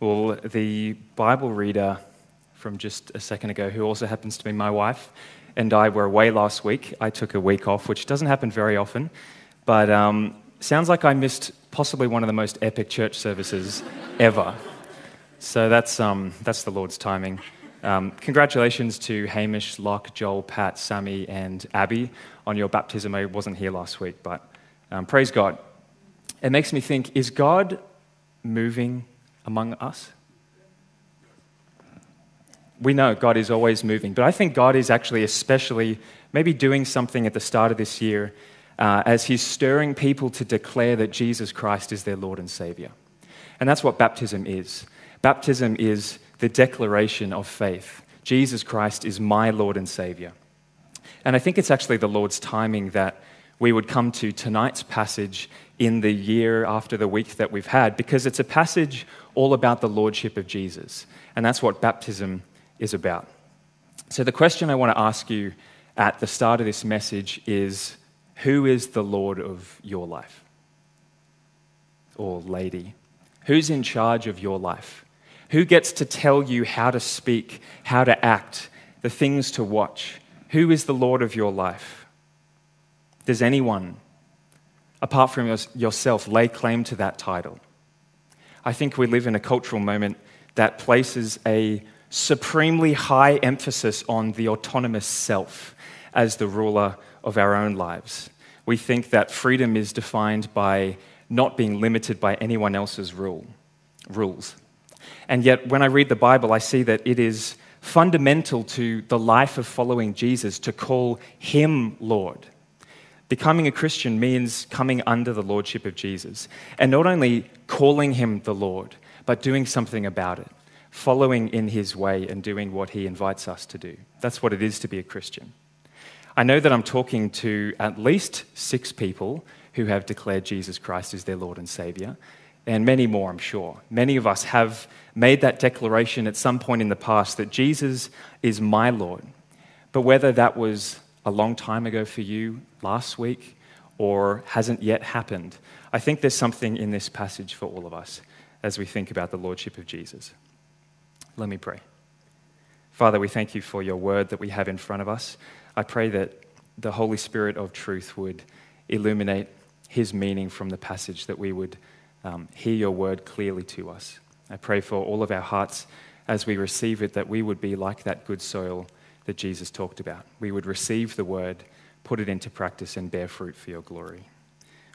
Well, the Bible reader from just a second ago, who also happens to be my wife, and I were away last week. I took a week off, which doesn't happen very often, but um, sounds like I missed possibly one of the most epic church services ever. So that's, um, that's the Lord's timing. Um, congratulations to Hamish, Locke, Joel, Pat, Sammy, and Abby on your baptism. I wasn't here last week, but um, praise God. It makes me think is God moving among us? We know God is always moving, but I think God is actually especially maybe doing something at the start of this year uh, as He's stirring people to declare that Jesus Christ is their Lord and Savior. And that's what baptism is. Baptism is the declaration of faith Jesus Christ is my Lord and Savior. And I think it's actually the Lord's timing that we would come to tonight's passage in the year after the week that we've had, because it's a passage all about the Lordship of Jesus. And that's what baptism is about. So, the question I want to ask you at the start of this message is Who is the Lord of your life? Or lady? Who's in charge of your life? Who gets to tell you how to speak, how to act, the things to watch? Who is the Lord of your life? Does anyone, apart from yourself, lay claim to that title? I think we live in a cultural moment that places a supremely high emphasis on the autonomous self as the ruler of our own lives. We think that freedom is defined by not being limited by anyone else's rule, rules. And yet, when I read the Bible, I see that it is fundamental to the life of following Jesus to call him Lord. Becoming a Christian means coming under the lordship of Jesus. And not only calling him the Lord, but doing something about it, following in his way and doing what he invites us to do. That's what it is to be a Christian. I know that I'm talking to at least six people who have declared Jesus Christ as their Lord and Savior, and many more, I'm sure. Many of us have made that declaration at some point in the past that Jesus is my Lord. But whether that was a long time ago for you, last week, or hasn't yet happened, I think there's something in this passage for all of us as we think about the Lordship of Jesus. Let me pray. Father, we thank you for your word that we have in front of us. I pray that the Holy Spirit of truth would illuminate his meaning from the passage, that we would um, hear your word clearly to us. I pray for all of our hearts as we receive it that we would be like that good soil that Jesus talked about. We would receive the word, put it into practice, and bear fruit for your glory.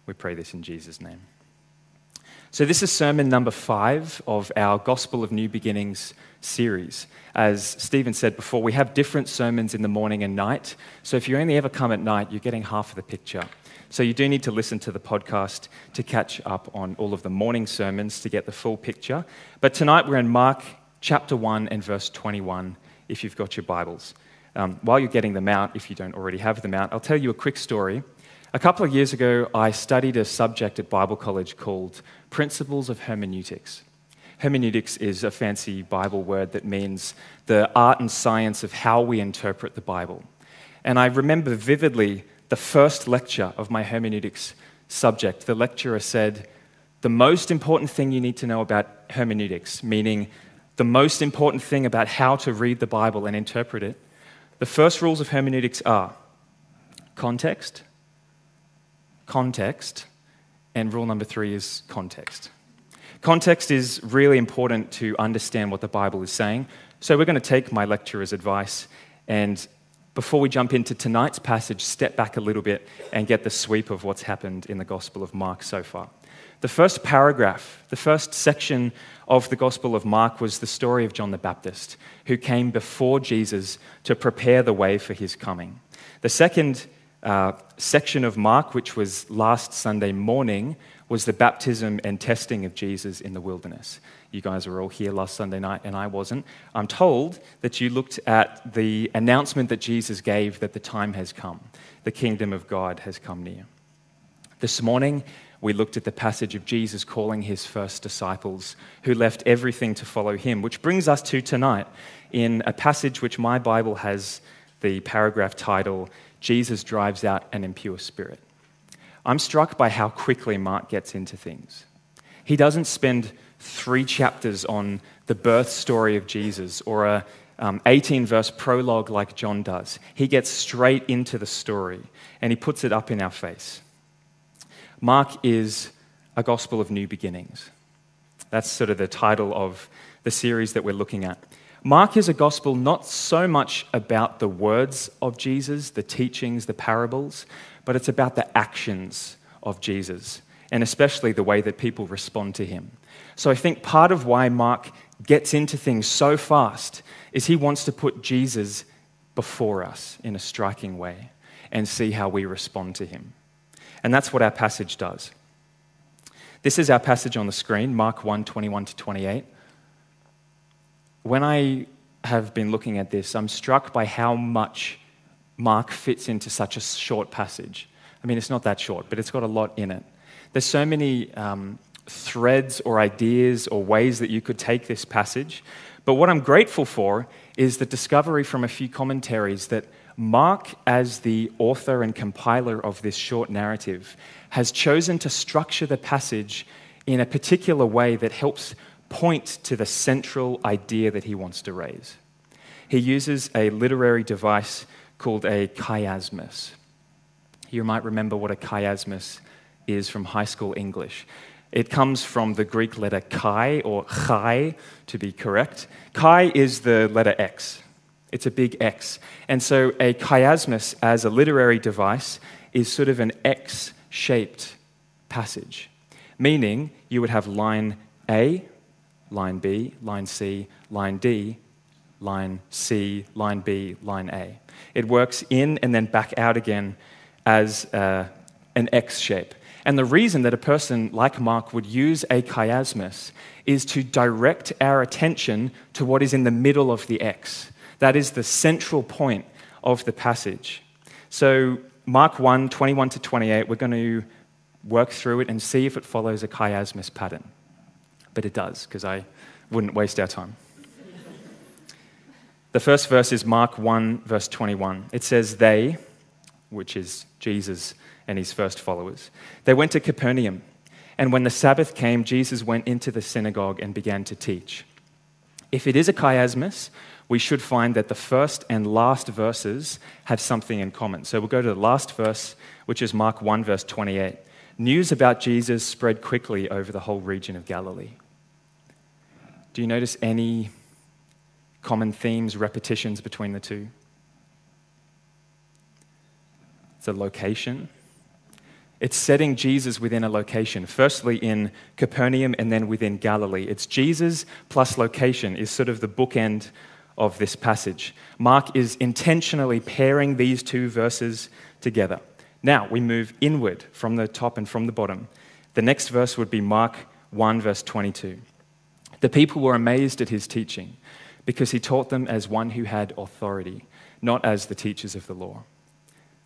We pray this in Jesus' name. So, this is sermon number five of our Gospel of New Beginnings series. As Stephen said before, we have different sermons in the morning and night. So, if you only ever come at night, you're getting half of the picture. So you do need to listen to the podcast to catch up on all of the morning sermons to get the full picture. But tonight we're in Mark chapter 1 and verse 21, if you've got your Bibles. Um, while you're getting them out, if you don't already have them out, I'll tell you a quick story. A couple of years ago, I studied a subject at Bible college called Principles of Hermeneutics. Hermeneutics is a fancy Bible word that means the art and science of how we interpret the Bible. And I remember vividly the first lecture of my hermeneutics subject, the lecturer said, The most important thing you need to know about hermeneutics, meaning the most important thing about how to read the Bible and interpret it, the first rules of hermeneutics are context, context, and rule number three is context. Context is really important to understand what the Bible is saying. So, we're going to take my lecturer's advice and before we jump into tonight's passage, step back a little bit and get the sweep of what's happened in the Gospel of Mark so far. The first paragraph, the first section of the Gospel of Mark was the story of John the Baptist, who came before Jesus to prepare the way for his coming. The second uh, section of Mark, which was last Sunday morning, was the baptism and testing of Jesus in the wilderness. You guys were all here last Sunday night, and I wasn't. I'm told that you looked at the announcement that Jesus gave that the time has come, the kingdom of God has come near. This morning, we looked at the passage of Jesus calling his first disciples who left everything to follow him, which brings us to tonight in a passage which my Bible has the paragraph title Jesus Drives Out an Impure Spirit. I'm struck by how quickly Mark gets into things. He doesn't spend three chapters on the birth story of Jesus or a um, 18 verse prologue like John does. He gets straight into the story and he puts it up in our face. Mark is a gospel of new beginnings. That's sort of the title of the series that we're looking at. Mark is a gospel not so much about the words of Jesus, the teachings, the parables, but it's about the actions of Jesus, and especially the way that people respond to him. So I think part of why Mark gets into things so fast is he wants to put Jesus before us in a striking way and see how we respond to him. And that's what our passage does. This is our passage on the screen, Mark 1 21 to 28. When I have been looking at this, I'm struck by how much Mark fits into such a short passage. I mean, it's not that short, but it's got a lot in it. There's so many um, threads or ideas or ways that you could take this passage. But what I'm grateful for is the discovery from a few commentaries that Mark, as the author and compiler of this short narrative, has chosen to structure the passage in a particular way that helps point to the central idea that he wants to raise. He uses a literary device called a chiasmus. You might remember what a chiasmus is from high school English. It comes from the Greek letter chi, or chi, to be correct. Chi is the letter X. It's a big X. And so a chiasmus, as a literary device, is sort of an X shaped passage, meaning you would have line A, line B, line C, line D, line C, line B, line A. It works in and then back out again as uh, an X shape. And the reason that a person like Mark would use a chiasmus is to direct our attention to what is in the middle of the X. That is the central point of the passage. So, Mark 1 21 to 28, we're going to work through it and see if it follows a chiasmus pattern. But it does, because I wouldn't waste our time. the first verse is Mark 1, verse 21. It says, They, which is Jesus and his first followers. They went to Capernaum, and when the Sabbath came, Jesus went into the synagogue and began to teach. If it is a chiasmus, we should find that the first and last verses have something in common. So we'll go to the last verse, which is Mark 1, verse 28. News about Jesus spread quickly over the whole region of Galilee. Do you notice any common themes, repetitions between the two? It's a location. It's setting Jesus within a location, firstly in Capernaum and then within Galilee. It's Jesus plus location is sort of the bookend of this passage. Mark is intentionally pairing these two verses together. Now we move inward from the top and from the bottom. The next verse would be Mark 1, verse 22. The people were amazed at his teaching because he taught them as one who had authority, not as the teachers of the law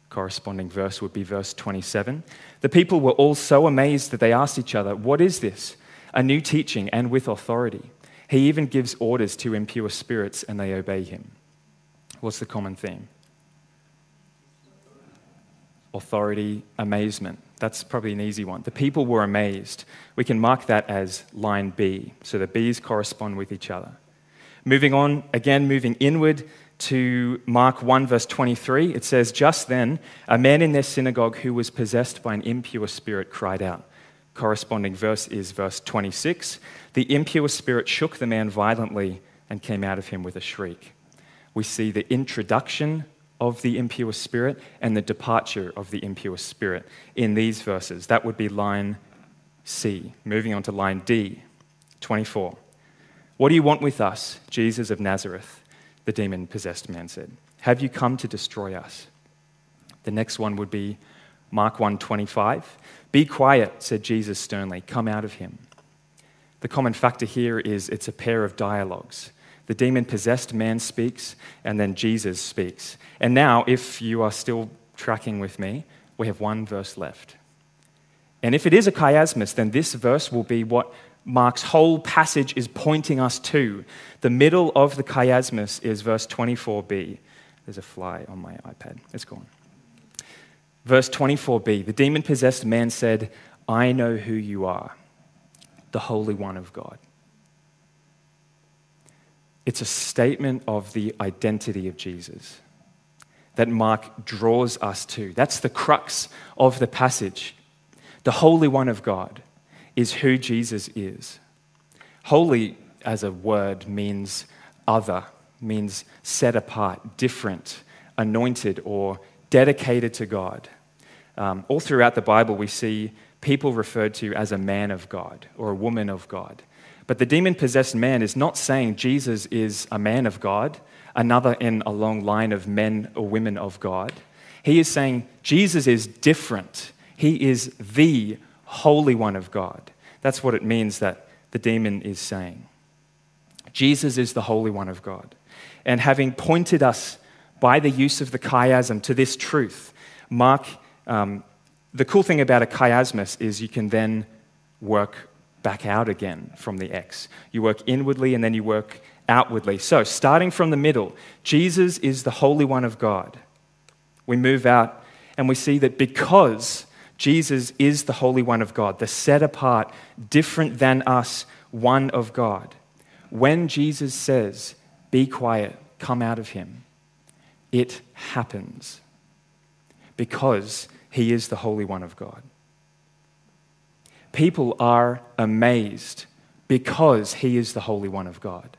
corresponding verse would be verse 27. The people were all so amazed that they asked each other, What is this? A new teaching and with authority. He even gives orders to impure spirits and they obey him. What's the common theme? Authority, amazement. That's probably an easy one. The people were amazed. We can mark that as line B. So the B's correspond with each other. Moving on, again, moving inward, to Mark 1, verse 23, it says, Just then, a man in their synagogue who was possessed by an impure spirit cried out. Corresponding verse is verse 26. The impure spirit shook the man violently and came out of him with a shriek. We see the introduction of the impure spirit and the departure of the impure spirit in these verses. That would be line C. Moving on to line D, 24. What do you want with us, Jesus of Nazareth? the demon possessed man said. Have you come to destroy us? The next one would be Mark 1:25. Be quiet, said Jesus sternly. Come out of him. The common factor here is it's a pair of dialogues. The demon possessed man speaks, and then Jesus speaks. And now, if you are still tracking with me, we have one verse left. And if it is a chiasmus, then this verse will be what Mark's whole passage is pointing us to. The middle of the chiasmus is verse 24b. There's a fly on my iPad. It's gone. Verse 24b The demon possessed man said, I know who you are, the Holy One of God. It's a statement of the identity of Jesus that Mark draws us to. That's the crux of the passage. The Holy One of God is who Jesus is. Holy as a word means other, means set apart, different, anointed, or dedicated to God. Um, all throughout the Bible, we see people referred to as a man of God or a woman of God. But the demon possessed man is not saying Jesus is a man of God, another in a long line of men or women of God. He is saying Jesus is different. He is the Holy One of God. That's what it means that the demon is saying. Jesus is the Holy One of God. And having pointed us by the use of the chiasm to this truth, Mark, um, the cool thing about a chiasmus is you can then work back out again from the X. You work inwardly and then you work outwardly. So, starting from the middle, Jesus is the Holy One of God. We move out and we see that because Jesus is the Holy One of God, the set apart, different than us, one of God. When Jesus says, Be quiet, come out of him, it happens because he is the Holy One of God. People are amazed because he is the Holy One of God.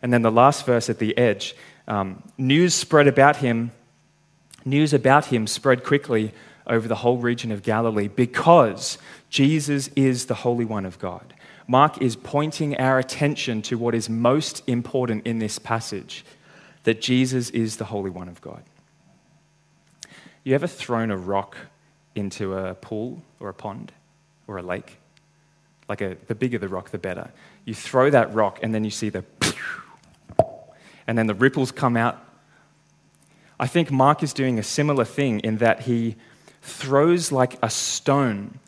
And then the last verse at the edge um, news spread about him, news about him spread quickly over the whole region of Galilee because Jesus is the Holy One of God. Mark is pointing our attention to what is most important in this passage that Jesus is the Holy One of God. You ever thrown a rock into a pool or a pond or a lake? Like a, the bigger the rock, the better. You throw that rock and then you see the and then the ripples come out. I think Mark is doing a similar thing in that he throws like a stone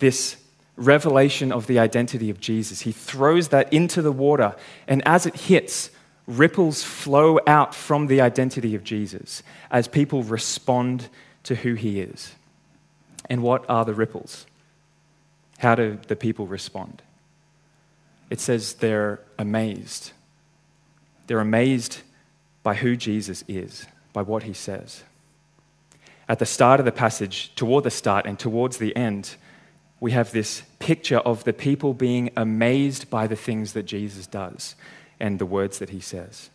this revelation of the identity of Jesus. He throws that into the water, and as it hits, ripples flow out from the identity of Jesus as people respond to who he is. And what are the ripples? How do the people respond? It says they're amazed. They're amazed by who Jesus is, by what he says. At the start of the passage, toward the start and towards the end, we have this picture of the people being amazed by the things that Jesus does and the words that he says.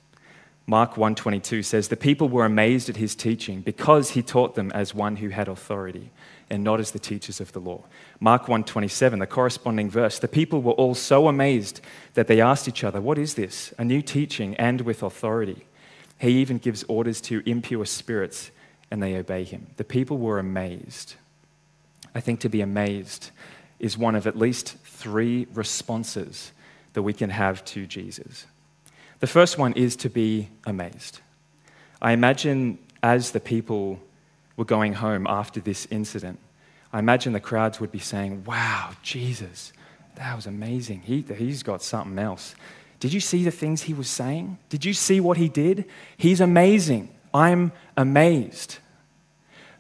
Mark 1:22 says the people were amazed at his teaching because he taught them as one who had authority and not as the teachers of the law. Mark 1:27 the corresponding verse the people were all so amazed that they asked each other what is this a new teaching and with authority. He even gives orders to impure spirits and they obey him. The people were amazed. I think to be amazed is one of at least three responses that we can have to Jesus. The first one is to be amazed. I imagine as the people were going home after this incident, I imagine the crowds would be saying, Wow, Jesus, that was amazing. He, he's got something else. Did you see the things he was saying? Did you see what he did? He's amazing. I'm amazed.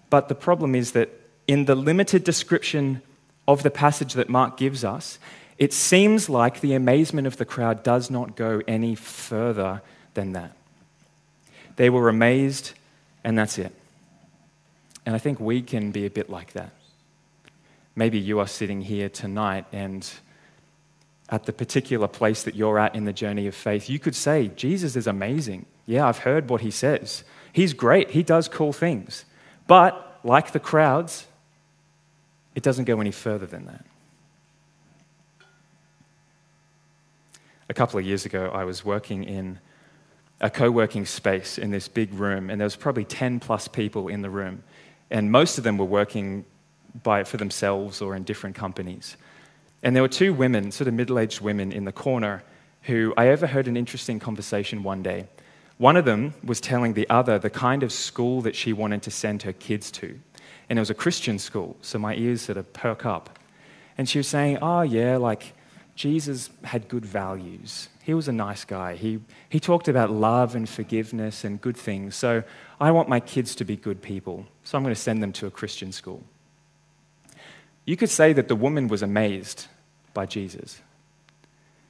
But the problem is that in the limited description of the passage that Mark gives us, it seems like the amazement of the crowd does not go any further than that. They were amazed, and that's it. And I think we can be a bit like that. Maybe you are sitting here tonight and at the particular place that you're at in the journey of faith, you could say, Jesus is amazing. Yeah, I've heard what he says. He's great. He does cool things. But, like the crowds, it doesn't go any further than that. A couple of years ago, I was working in a co working space in this big room, and there was probably 10 plus people in the room. And most of them were working by, for themselves or in different companies. And there were two women, sort of middle aged women, in the corner who I overheard an interesting conversation one day. One of them was telling the other the kind of school that she wanted to send her kids to. And it was a Christian school, so my ears sort of perk up. And she was saying, Oh, yeah, like Jesus had good values. He was a nice guy. He, he talked about love and forgiveness and good things. So I want my kids to be good people. So I'm going to send them to a Christian school. You could say that the woman was amazed by Jesus.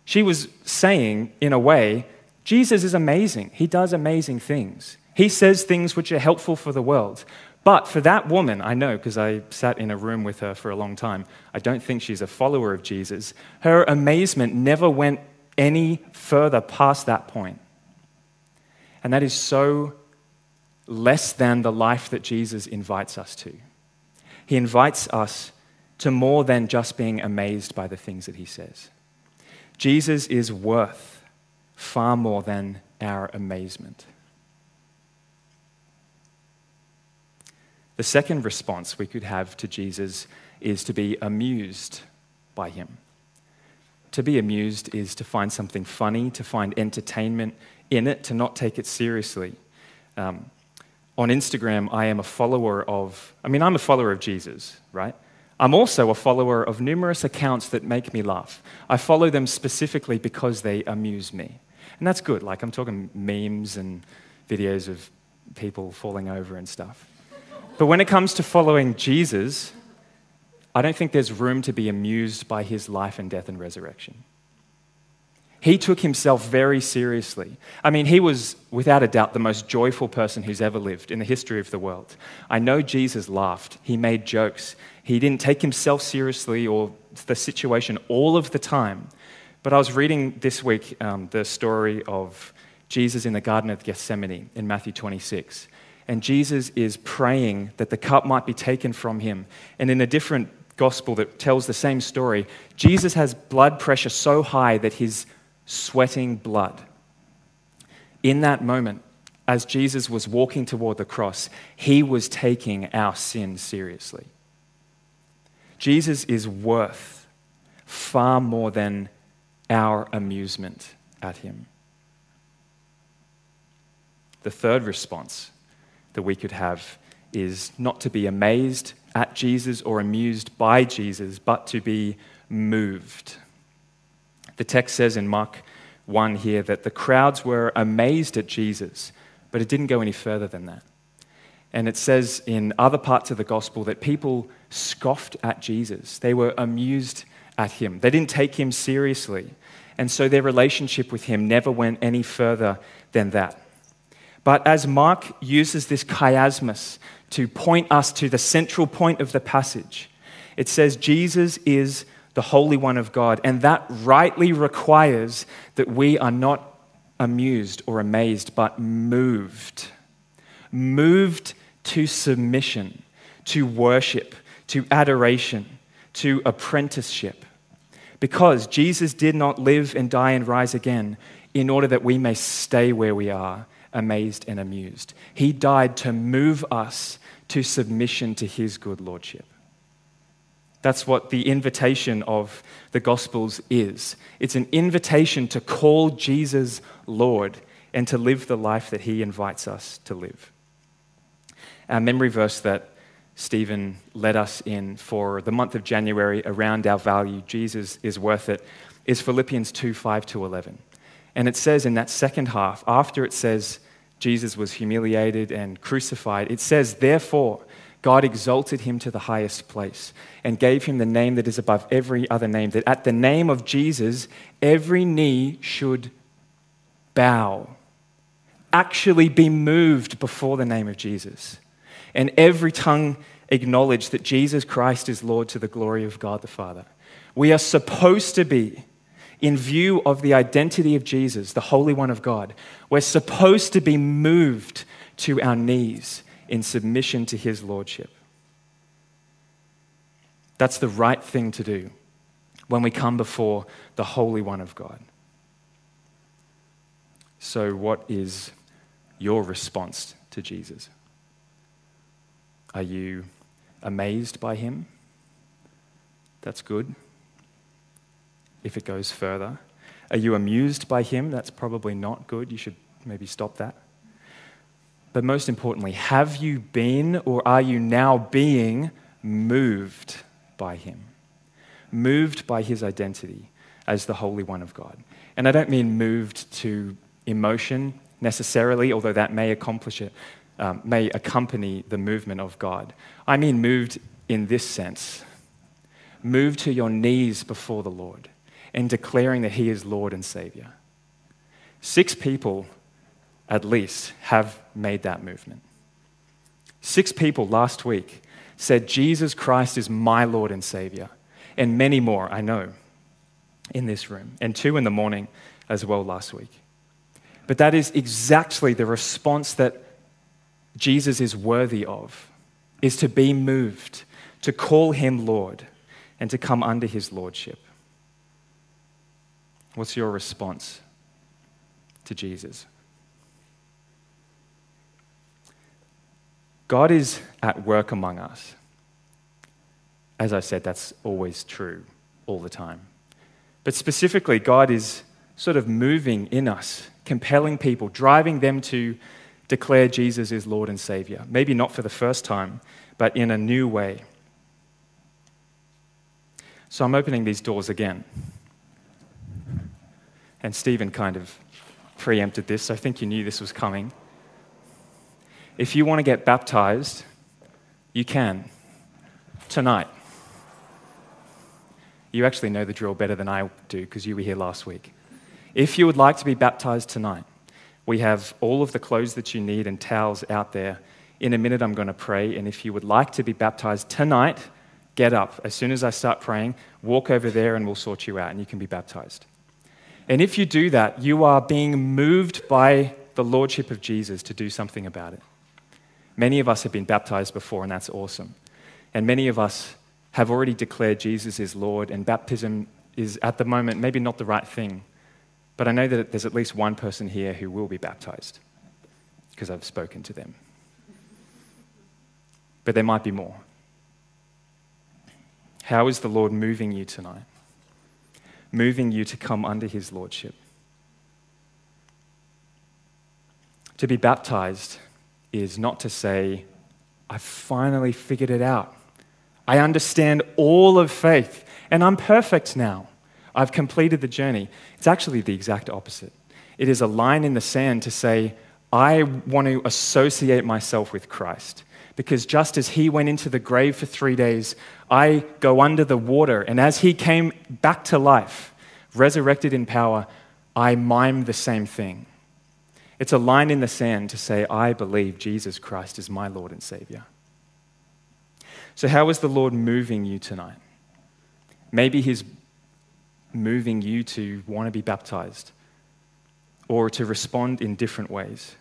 She was saying, in a way, Jesus is amazing. He does amazing things. He says things which are helpful for the world. But for that woman, I know because I sat in a room with her for a long time, I don't think she's a follower of Jesus. Her amazement never went any further past that point. And that is so less than the life that Jesus invites us to. He invites us to more than just being amazed by the things that he says. Jesus is worth far more than our amazement. The second response we could have to Jesus is to be amused by him. To be amused is to find something funny, to find entertainment in it, to not take it seriously. Um, on Instagram, I am a follower of, I mean, I'm a follower of Jesus, right? I'm also a follower of numerous accounts that make me laugh. I follow them specifically because they amuse me. And that's good. Like, I'm talking memes and videos of people falling over and stuff. But when it comes to following Jesus, I don't think there's room to be amused by his life and death and resurrection. He took himself very seriously. I mean, he was, without a doubt, the most joyful person who's ever lived in the history of the world. I know Jesus laughed, he made jokes. He didn't take himself seriously or the situation all of the time. But I was reading this week um, the story of Jesus in the Garden of Gethsemane in Matthew 26 and Jesus is praying that the cup might be taken from him. And in a different gospel that tells the same story, Jesus has blood pressure so high that he's sweating blood. In that moment, as Jesus was walking toward the cross, he was taking our sin seriously. Jesus is worth far more than our amusement at him. The third response that we could have is not to be amazed at Jesus or amused by Jesus, but to be moved. The text says in Mark 1 here that the crowds were amazed at Jesus, but it didn't go any further than that. And it says in other parts of the gospel that people scoffed at Jesus. They were amused at him. They didn't take him seriously. And so their relationship with him never went any further than that. But as Mark uses this chiasmus to point us to the central point of the passage, it says Jesus is the Holy One of God, and that rightly requires that we are not amused or amazed, but moved. Moved to submission, to worship, to adoration, to apprenticeship. Because Jesus did not live and die and rise again in order that we may stay where we are amazed and amused. He died to move us to submission to his good lordship. That's what the invitation of the Gospels is. It's an invitation to call Jesus Lord and to live the life that he invites us to live. Our memory verse that Stephen led us in for the month of January around our value, Jesus is worth it, is Philippians 2 5 to 11. And it says in that second half, after it says Jesus was humiliated and crucified, it says, Therefore, God exalted him to the highest place and gave him the name that is above every other name, that at the name of Jesus, every knee should bow, actually be moved before the name of Jesus, and every tongue acknowledge that Jesus Christ is Lord to the glory of God the Father. We are supposed to be in view of the identity of Jesus, the Holy One of God, we're supposed to be moved to our knees in submission to His Lordship. That's the right thing to do when we come before the Holy One of God. So, what is your response to Jesus? Are you amazed by Him? That's good if it goes further? Are you amused by him? That's probably not good. You should maybe stop that. But most importantly, have you been or are you now being moved by him? Moved by his identity as the Holy One of God. And I don't mean moved to emotion necessarily, although that may accomplish it, um, may accompany the movement of God. I mean moved in this sense moved to your knees before the Lord and declaring that He is Lord and Savior. Six people, at least, have made that movement. Six people last week said, Jesus Christ is my Lord and Savior. And many more, I know, in this room. And two in the morning as well last week. But that is exactly the response that Jesus is worthy of, is to be moved, to call him Lord, and to come under his lordship. What's your response to Jesus? God is at work among us. As I said, that's always true all the time. But specifically, God is sort of moving in us, compelling people, driving them to declare Jesus is Lord and Savior. Maybe not for the first time, but in a new way. So I'm opening these doors again. And Stephen kind of preempted this. I think you knew this was coming. If you want to get baptized, you can tonight. You actually know the drill better than I do because you were here last week. If you would like to be baptized tonight, we have all of the clothes that you need and towels out there. In a minute, I'm going to pray. And if you would like to be baptized tonight, get up. As soon as I start praying, walk over there and we'll sort you out and you can be baptized. And if you do that, you are being moved by the Lordship of Jesus to do something about it. Many of us have been baptized before, and that's awesome. And many of us have already declared Jesus is Lord, and baptism is at the moment maybe not the right thing. But I know that there's at least one person here who will be baptized because I've spoken to them. But there might be more. How is the Lord moving you tonight? Moving you to come under his lordship. To be baptized is not to say, I finally figured it out. I understand all of faith and I'm perfect now. I've completed the journey. It's actually the exact opposite. It is a line in the sand to say, I want to associate myself with Christ. Because just as he went into the grave for three days, I go under the water. And as he came back to life, resurrected in power, I mime the same thing. It's a line in the sand to say, I believe Jesus Christ is my Lord and Savior. So, how is the Lord moving you tonight? Maybe He's moving you to want to be baptized or to respond in different ways,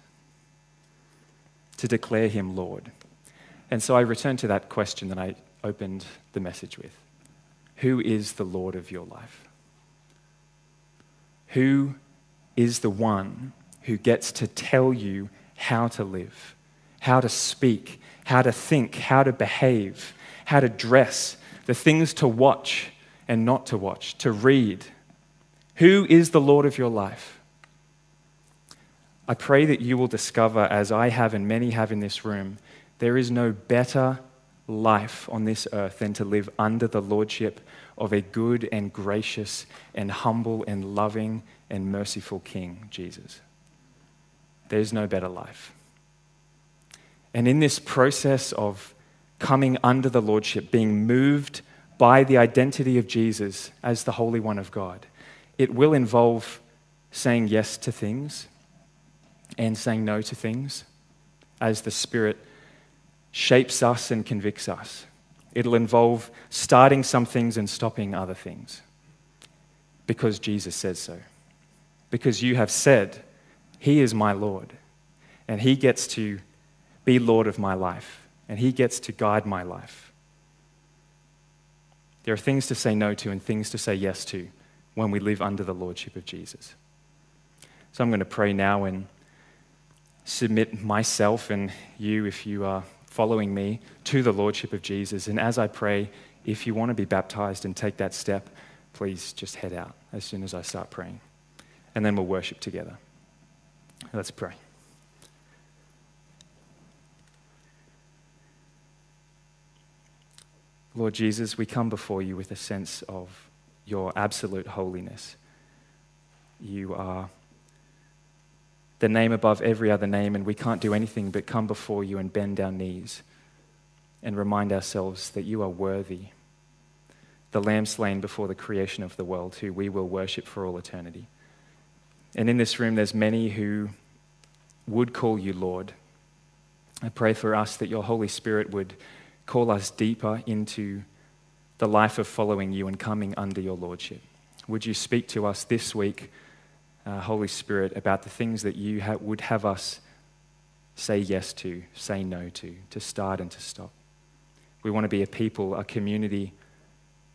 to declare him Lord. And so I return to that question that I opened the message with Who is the Lord of your life? Who is the one who gets to tell you how to live, how to speak, how to think, how to behave, how to dress, the things to watch, and not to watch, to read. Who is the Lord of your life? I pray that you will discover, as I have and many have in this room, there is no better life on this earth than to live under the lordship of a good and gracious and humble and loving and merciful King, Jesus. There's no better life. And in this process of coming under the lordship, being moved by the identity of Jesus as the Holy One of God. It will involve saying yes to things and saying no to things as the Spirit shapes us and convicts us. It'll involve starting some things and stopping other things because Jesus says so. Because you have said, He is my Lord, and He gets to be Lord of my life, and He gets to guide my life. There are things to say no to and things to say yes to when we live under the lordship of Jesus. So I'm going to pray now and submit myself and you, if you are following me, to the lordship of Jesus. And as I pray, if you want to be baptized and take that step, please just head out as soon as I start praying. And then we'll worship together. Let's pray. Lord Jesus, we come before you with a sense of your absolute holiness. You are the name above every other name, and we can't do anything but come before you and bend our knees and remind ourselves that you are worthy, the Lamb slain before the creation of the world, who we will worship for all eternity. And in this room, there's many who would call you Lord. I pray for us that your Holy Spirit would call us deeper into the life of following you and coming under your Lordship. Would you speak to us this week, uh, Holy Spirit, about the things that you ha- would have us say yes to, say no to, to start and to stop? We want to be a people, a community,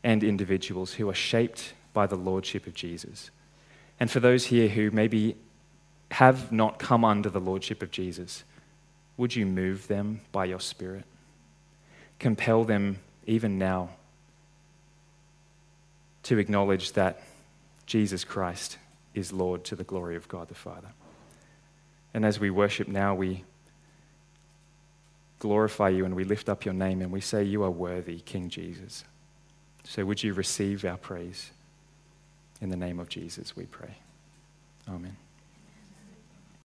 and individuals who are shaped by the Lordship of Jesus. And for those here who maybe have not come under the Lordship of Jesus, would you move them by your Spirit? Compel them even now to acknowledge that Jesus Christ is Lord to the glory of God the Father. And as we worship now, we glorify you and we lift up your name and we say, You are worthy, King Jesus. So would you receive our praise? In the name of Jesus, we pray. Amen.